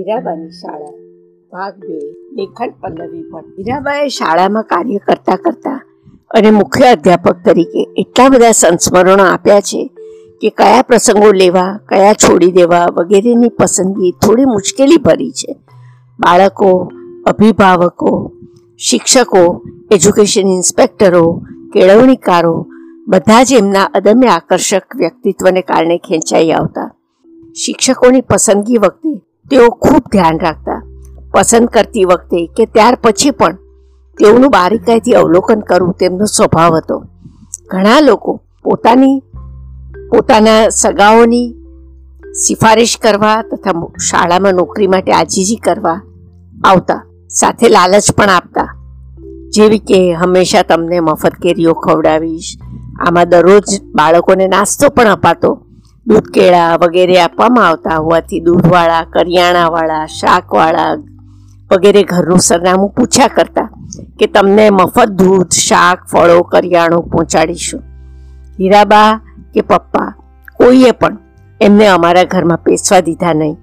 હીરાબાની શાળા. ભાગ બે, લેખન પલ્લવી ભટ્ટ હીરાબાએ શાળામાં કાર્ય કરતા કરતા અને મુખ્ય અધ્યાપક તરીકે એટલા બધા સંસ્મરણો આપ્યા છે કે કયા પ્રસંગો લેવા, કયા છોડી દેવા વગેરેની પસંદગી થોડી મુશ્કેલી ભરી છે. બાળકો, અભિભાવકો, શિક્ષકો, એજ્યુકેશન ઇન્સ્પેક્ટરો, કેળવણીકારો બધા જ એમના અદમ્ય આકર્ષક વ્યક્તિત્વને કારણે ખેંચાઈ આવતા. શિક્ષકોની પસંદગી વખતે તેઓ ખૂબ ધ્યાન રાખતા, પસંદ કરતી વખતે કે ત્યાર પછી પણ તેઓનું બારીકાઈથી અવલોકન કરવું તેમનો સ્વભાવ હતો. ઘણા લોકો પોતાની, પોતાના સગાઓની સિફારિશ કરવા તથા શાળામાં નોકરી માટે આજીજી કરવા આવતા, સાથે લાલચ પણ આપતા. જેવી કે હંમેશા તમને મફત કેરીઓ ખવડાવીશ, આમાં દરરોજ બાળકોને નાસ્તો પણ અપાતો. દૂધ કેળા વગેરે આપવામાં આવતા હોવાથી દૂધવાળા, કરિયાણાવાળા, શાકવાળા વગેરે ઘરનું સરનામું પૂછ્યા કરતા કે તમને મફત દૂધ, શાક, ફળો, કરિયાણું પહોંચાડીશું. હીરાબા કે પપ્પા? કોઈએ પણ. એમને અમારા ઘરમાં પેસવા દીધા નહીં.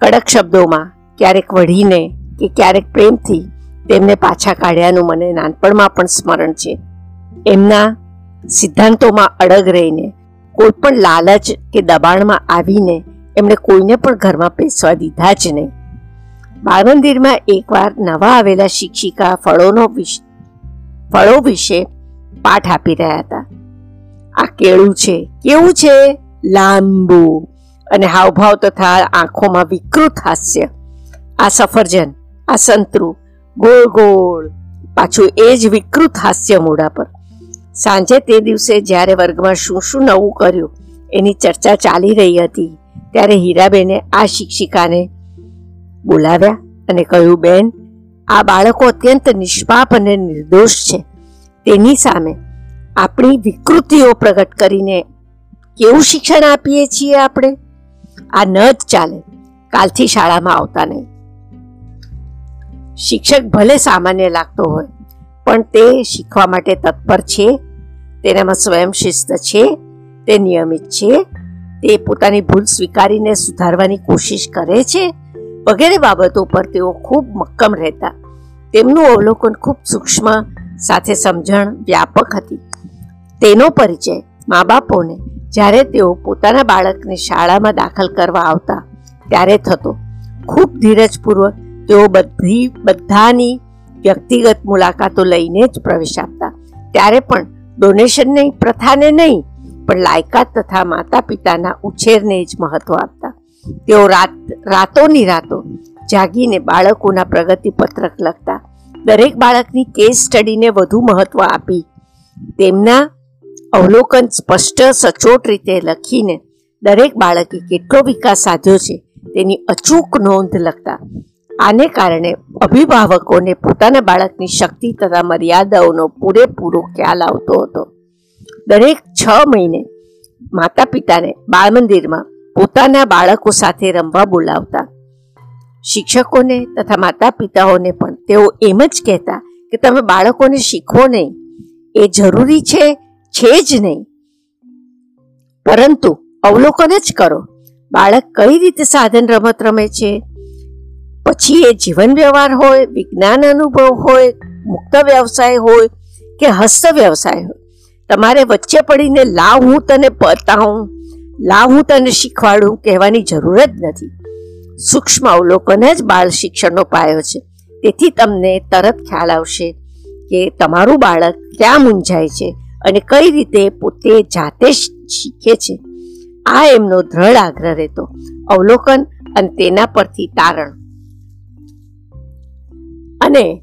કડક શબ્દોમાં ક્યારેક વઢીને કે ક્યારેક પ્રેમથી તેમને પાછા કાઢ્યાનું મને નાનપણમાં પણ સ્મરણ છે. એમના સિદ્ધાંતોમાં અડગ રહીને કોઈ પણ લાલચ કે દબાણમાં આવીને એમણે કોઈને પણ ઘરમાં પેસવા દીધા જ નહીં. બાળમંદિરમાં એકવાર નવા આવેલા શિક્ષિકા ફળોનો ફળો વિશે પાઠ આપી રહ્યા હતા. આ કેળું છે, કેવું છે? લાંબુ અને હાવભાવ તથા આંખોમાં વિકૃત હાસ્ય. આ સફરજન, આ સંતરું ગોળ ગોળ, પાછું એ જ વિકૃત હાસ્ય મોઢા પર. સાંજે તે દિવસે જ્યારે વર્ગમાં શું શું નવું કર્યું, એની ચર્ચા ચાલી રહી હતી, ત્યારે હીરાબેને આ શિક્ષિકાને બોલાવ્યા અને કહ્યું, બેન, આ બાળકો અત્યંત નિષ્પાપ અને નિર્દોષ છે. તેની સામે આપણી વિકૃતિઓ પ્રગટ કરીને કેવું શિક્ષણ આપીએ છીએ આપણે? આ ન જ ચાલે. કાલથી શાળામાં આવતા નહીં. શિક્ષક ભલે સામાન્ય લાગતો હોય, પણ તે શીખવા માટે તત્પર છે તેનામાં સ્વયં શિસ્ત છે, તે નિયમિત છે, તે પોતાની ભૂલ સ્વીકારીને સુધારવાની કોશિશ કરે છે, વગેરે બાબતો પર તેઓ ખૂબ મક્કમ રહેતા. તેમનું અવલોકન ખૂબ સૂક્ષ્મ સાથે સમજણ વ્યાપક હતી. તેનો પરિચય મા બાપોને જ્યારે તેઓ પોતાના બાળકને શાળામાં દાખલ કરવા આવતા ત્યારે થતો. ખૂબ ધીરજપૂર્વક તેઓ બધી, બધાની વ્યક્તિગત મુલાકાતો લઈને જ પ્રવેશ આપતા. ત્યારે પણ ડોનેશનની પ્રથાને નહીં, પણ લાયકાત તથા માતા પિતાના ઉછેરને જ મહત્વ આપતા. તેઓ રાત, રાતોની રાતો જાગીને બાળકોના પ્રગતિ પત્રક લખતા. દરેક બાળકની કેસ સ્ટડીને વધુ મહત્વ આપી. તેમના અવલોકન સ્પષ્ટ, સચોટ રીતે લખીને દરેક બાળકે કેટલો વિકાસ સાધ્યો છે તેની અચૂક નોંધ લખતા. આને કારણે અભિભાવકોને પોતાના બાળકની શક્તિ તથા મર્યાદાઓનો પૂરેપૂરો ખ્યાલ આવતો હતો. દરેક છ મહિને માતા પિતાને બાળ મંદિરમાં પોતાના બાળકો સાથે રમવા બોલાવતા. શિક્ષકોને તથા માતા પિતાઓને પણ તેઓ એમ જ કહેતા કે તમે બાળકોને શીખો નહીં. એ જરૂરી છે છે જ નહીં. પરંતુ અવલોકન જ કરો, બાળક કઈ રીતે સાધન રમત રમે છે? પછી એ જીવન વ્યવહાર હોય, વિજ્ઞાન અનુભવ હોય, મુક્ત વ્યવસાય હોય કે હસ્ત વ્યવસાય હોય. તમારે વચ્ચે પડીને લાવ હું તને બતાવું લાવ હું તને શીખવાડું કહેવાની જરૂર જ નથી. સૂક્ષ્મ અવલોકન જ બાળ શિક્ષણનો પાયો છે. તેથી તમને તરત ખ્યાલ આવશે કે તમારું બાળક ક્યાં મૂંઝાય છે અને કઈ રીતે પોતે જાતે શીખે છે. આ એમનો દ્રઢ આગ્રહ રહેતો. અવલોકન અને તેના પરથી તારણ. અને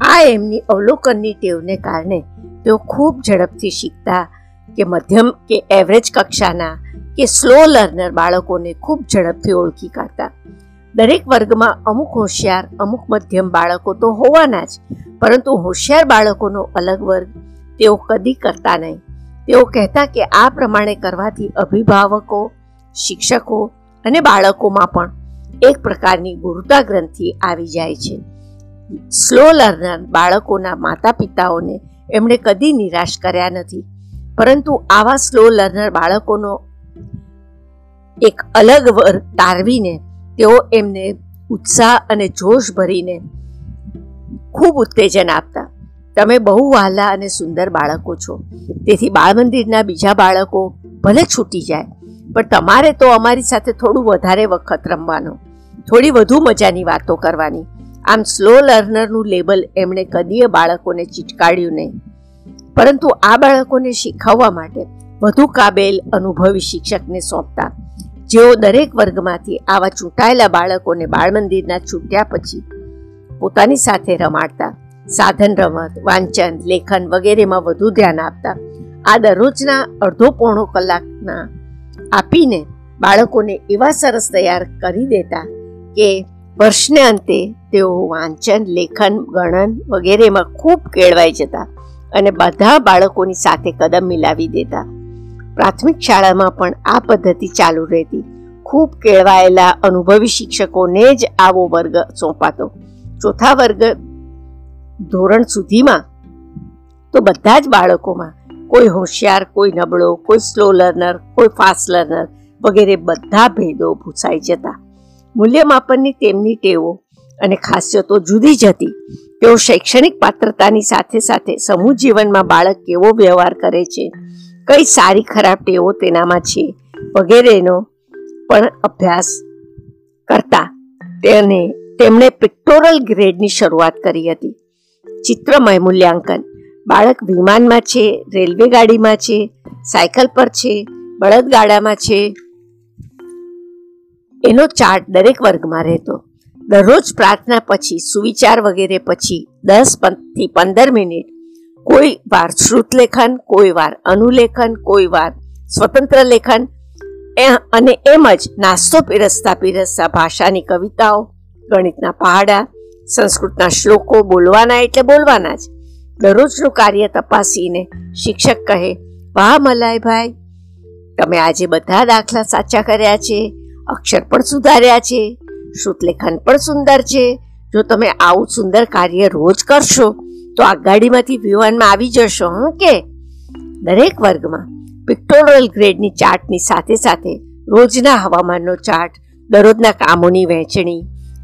આ એમની અવલોકનની ટેવને કારણે તેઓ ખૂબ ઝડપથી શીખતા કે મધ્યમ કે એવરેજ કક્ષાના કે સ્લો લર્નર બાળકોને ખૂબ ઝડપથી ઓળખી કાઢતા. દરેક વર્ગમાં અમુક હોશિયાર, અમુક મધ્યમ બાળકો તો હોવાના જ, પરંતુ હોશિયાર બાળકોનો અલગ વર્ગ તેઓ કદી કરતા નહીં. તેઓ કહેતા કે આ પ્રમાણે કરવાથી અભિભાવકો શિક્ષકો અને બાળકોમાં પણ એક પ્રકારની ગુરુતા ગ્રંથિ આવી જાય છે. સ્લો લર્નર બાળકોના માતા પિતાઓને એમણે કદી નિરાશ કર્યા નથી. પરંતુ આવા સ્લો લર્નર બાળકોનો એક અલગ વર્ગ તારવીને તેઓ એમને ઉત્સાહ અને જોશ ભરીને ખૂબ ઉત્તેજન આપતા. તમે બહુ વહાલા અને સુંદર બાળકો છો. તેથી બાળ મંદિરના બીજા બાળકો ભલે છૂટી જાય પણ તમારે તો અમારી સાથે થોડું વધારે વખત રમવાનું. થોડી વધુ મજાની વાતો કરવાની. આમ સ્લો લર્નરનું લેબલ એમણે કદીએ બાળકોને ચીટકાડ્યું નહીં. પરંતુ આ બાળકોને શીખવવા માટે વધુ કાબેલ અનુભવી શિક્ષકને સોંપતા. જેઓ દરેક વર્ગમાંથી આવા ચૂંટાયેલા બાળકોને બાળમંદિરના છૂટ્યા પછી પોતાની સાથે રમાડતા. સાધન રમત, વાંચન, લેખન વગેરેમાં વધુ ધ્યાન આપતા. આ દરરોજના અડધો પોણો કલાકના આપીને બાળકોને એવા સરસ તૈયાર કરી દેતા કે વર્ષને અંતે તેઓ વાંચન, લેખન, ગણન વગેરેમાં ખૂબ કેળવાઈ જતા અને બધા બાળકોની સાથે કદમ મિલાવી દેતા. પ્રાથમિક શાળામાં પણ આ પદ્ધતિ ચાલુ રહેતી. ખૂબ કેળવાયેલા અનુભવી શિક્ષકોને જ આવો વર્ગ સોંપાતો. ચોથા વર્ગ ધોરણ સુધીમાં તો બધા જ બાળકોમાં કોઈ હોશિયાર, કોઈ નબળો, કોઈ સ્લો લર્નર કોઈ ફાસ્ટ લર્નર વગેરે બધા ભેદો ભૂસાઈ જતા. મૂલ્યમાપનની તેમની ટેવો અને ખાસિયતો જુદી જ હતી. તેઓ શૈક્ષણિક પાત્રતાની સાથે સાથે સમૂહ જીવનમાં બાળક કેવો વ્યવહાર કરે છે, કઈ સારી ખરાબ ટેવો તેનામાં છે વગેરેનો પણ અભ્યાસ કરતા. તેને, તેમણે પિક્ટોરલ ગ્રેડની શરૂઆત કરી હતી. ચિત્રમય મૂલ્યાંકન બાળક વિમાનમાં છે, રેલવે ગાડીમાં છે, સાયકલ પર છે, બળદગાડામાં છે. એનો ચાર્ટ દરેક વર્ગમાં રહેતો. દરરોજ પ્રાર્થના પછી, સુવિચાર વગેરે પછી, દસથી પંદર મિનિટ, કોઈ વાર શ્રુત લેખન, કોઈ વાર અનુલેખન, કોઈ વાર સ્વતંત્ર લેખન અને એમ જ નાસ્તો પીરસતા પીરસતા ભાષાની કવિતાઓ, ગણિતના પહાડા, સંસ્કૃતના શ્લોકો, બોલવાના એટલે બોલવાના જ. દરરોજનું કાર્ય તપાસીને શિક્ષક કહે, વાહ મલાયભાઈ તમે આજે બધા દાખલા સાચા કર્યા છે, અક્ષર પણ સુધાર્યા છે, શ્રુતલેખન પણ સુંદર છે. જો તમે આવું સુંદર કાર્ય રોજ કરશો, તો આગાડીમાંથી વિમાનમાં આવી જશો, હું કે? દરેક વર્ગમાં પિક્ટોરલ ગ્રેડની ચાર્ટની સાથે સાથે રોજના હવામાનનો ચાર્ટ, દરરોજના કામોની વહેંચણી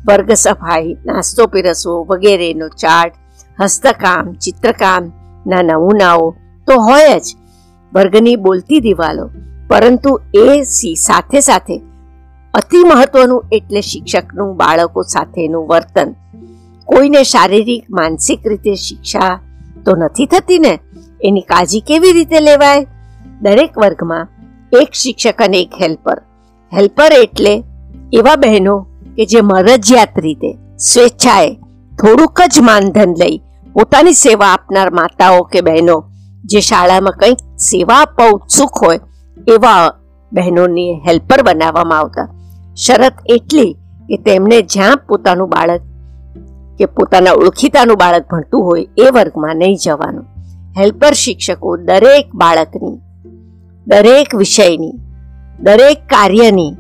વર્ગ સફાઈ નાસ્તો પીરસવો વગેરેનો ચાર્ટ હસ્તકામ ચિત્રકામના નમૂનાઓ તો હોય જ. વર્ગની બોલતી દિવાલો. પરંતુ એ સાથે સાથે અતિ મહત્વનું એટલે શિક્ષકનું, બાળકો સાથેનું વર્તન. કોઈને શારીરિક, માનસિક રીતે શિક્ષા તો નથી થતી ને? એની કાળજી કેવી રીતે લેવાય? દરેક વર્ગમાં એક શિક્ષક અને એક હેલ્પર. હેલ્પર એટલે એવા બહેનો કે જે મરજિયાત રીતે સ્વેચ્છાએ થોડુંક જ માનધન લઈ પોતાની સેવા આપનાર માતાઓ કે બહેનો, જે શાળામાં કંઈક સેવા આપવા ઉત્સુક હોય, એવા બહેનોની હેલ્પર બનાવવામાં આવતા. શરત એટલી કે તેમને જ્યાં પોતાનું બાળક કે પોતાના ઓળખીતાનું બાળક ભણતું હોય એ વર્ગમાં નહીં જવાનું. હેલ્પર શિક્ષકો દરેક બાળકની, દરેક વિષયની, દરેક કાર્યની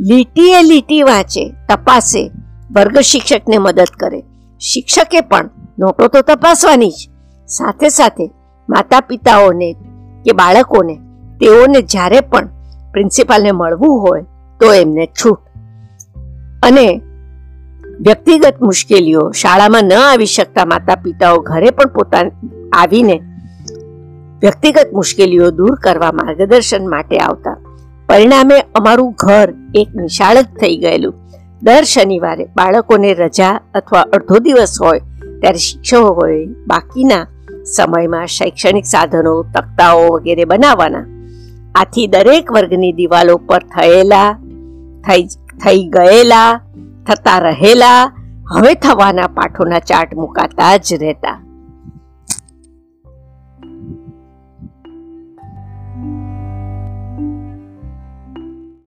લીટીએ લીટી વાંચે, તપાસે, વર્ગ શિક્ષકને મદદ કરે. શિક્ષકે પણ નોટો તો તપાસવાની જ. સાથે સાથે માતા પિતાઓને કે બાળકોને તેઓને જ્યારે પણ પ્રિન્સિપાલને મળવું હોય તો એમને છૂટ. અને વ્યક્તિગત મુશ્કેલીઓ, શાળામાં ન આવી શકતા માતા પિતાઓ ઘરે પણ પોતા આવીને વ્યક્તિગત મુશ્કેલીઓ દૂર કરવા માર્ગદર્શન માટે આવતા. પરિણામે અમારું ઘર એક નિશાળ જ થઈ ગયેલું. દર શનિવારે બાળકોને રજા અથવા અડધો દિવસ હોય ત્યારે શિક્ષકોએ બાકીના સમયમાં શૈક્ષણિક સાધનો, તકતાઓ વગેરે બનાવવાના. આથી દરેક વર્ગની દિવાલો પર થયેલા, થઈ થઈ ગયેલા, થતા રહેલા, હવે થવાના પાઠોના ચાર્ટ મુકાતા જ રહેતા.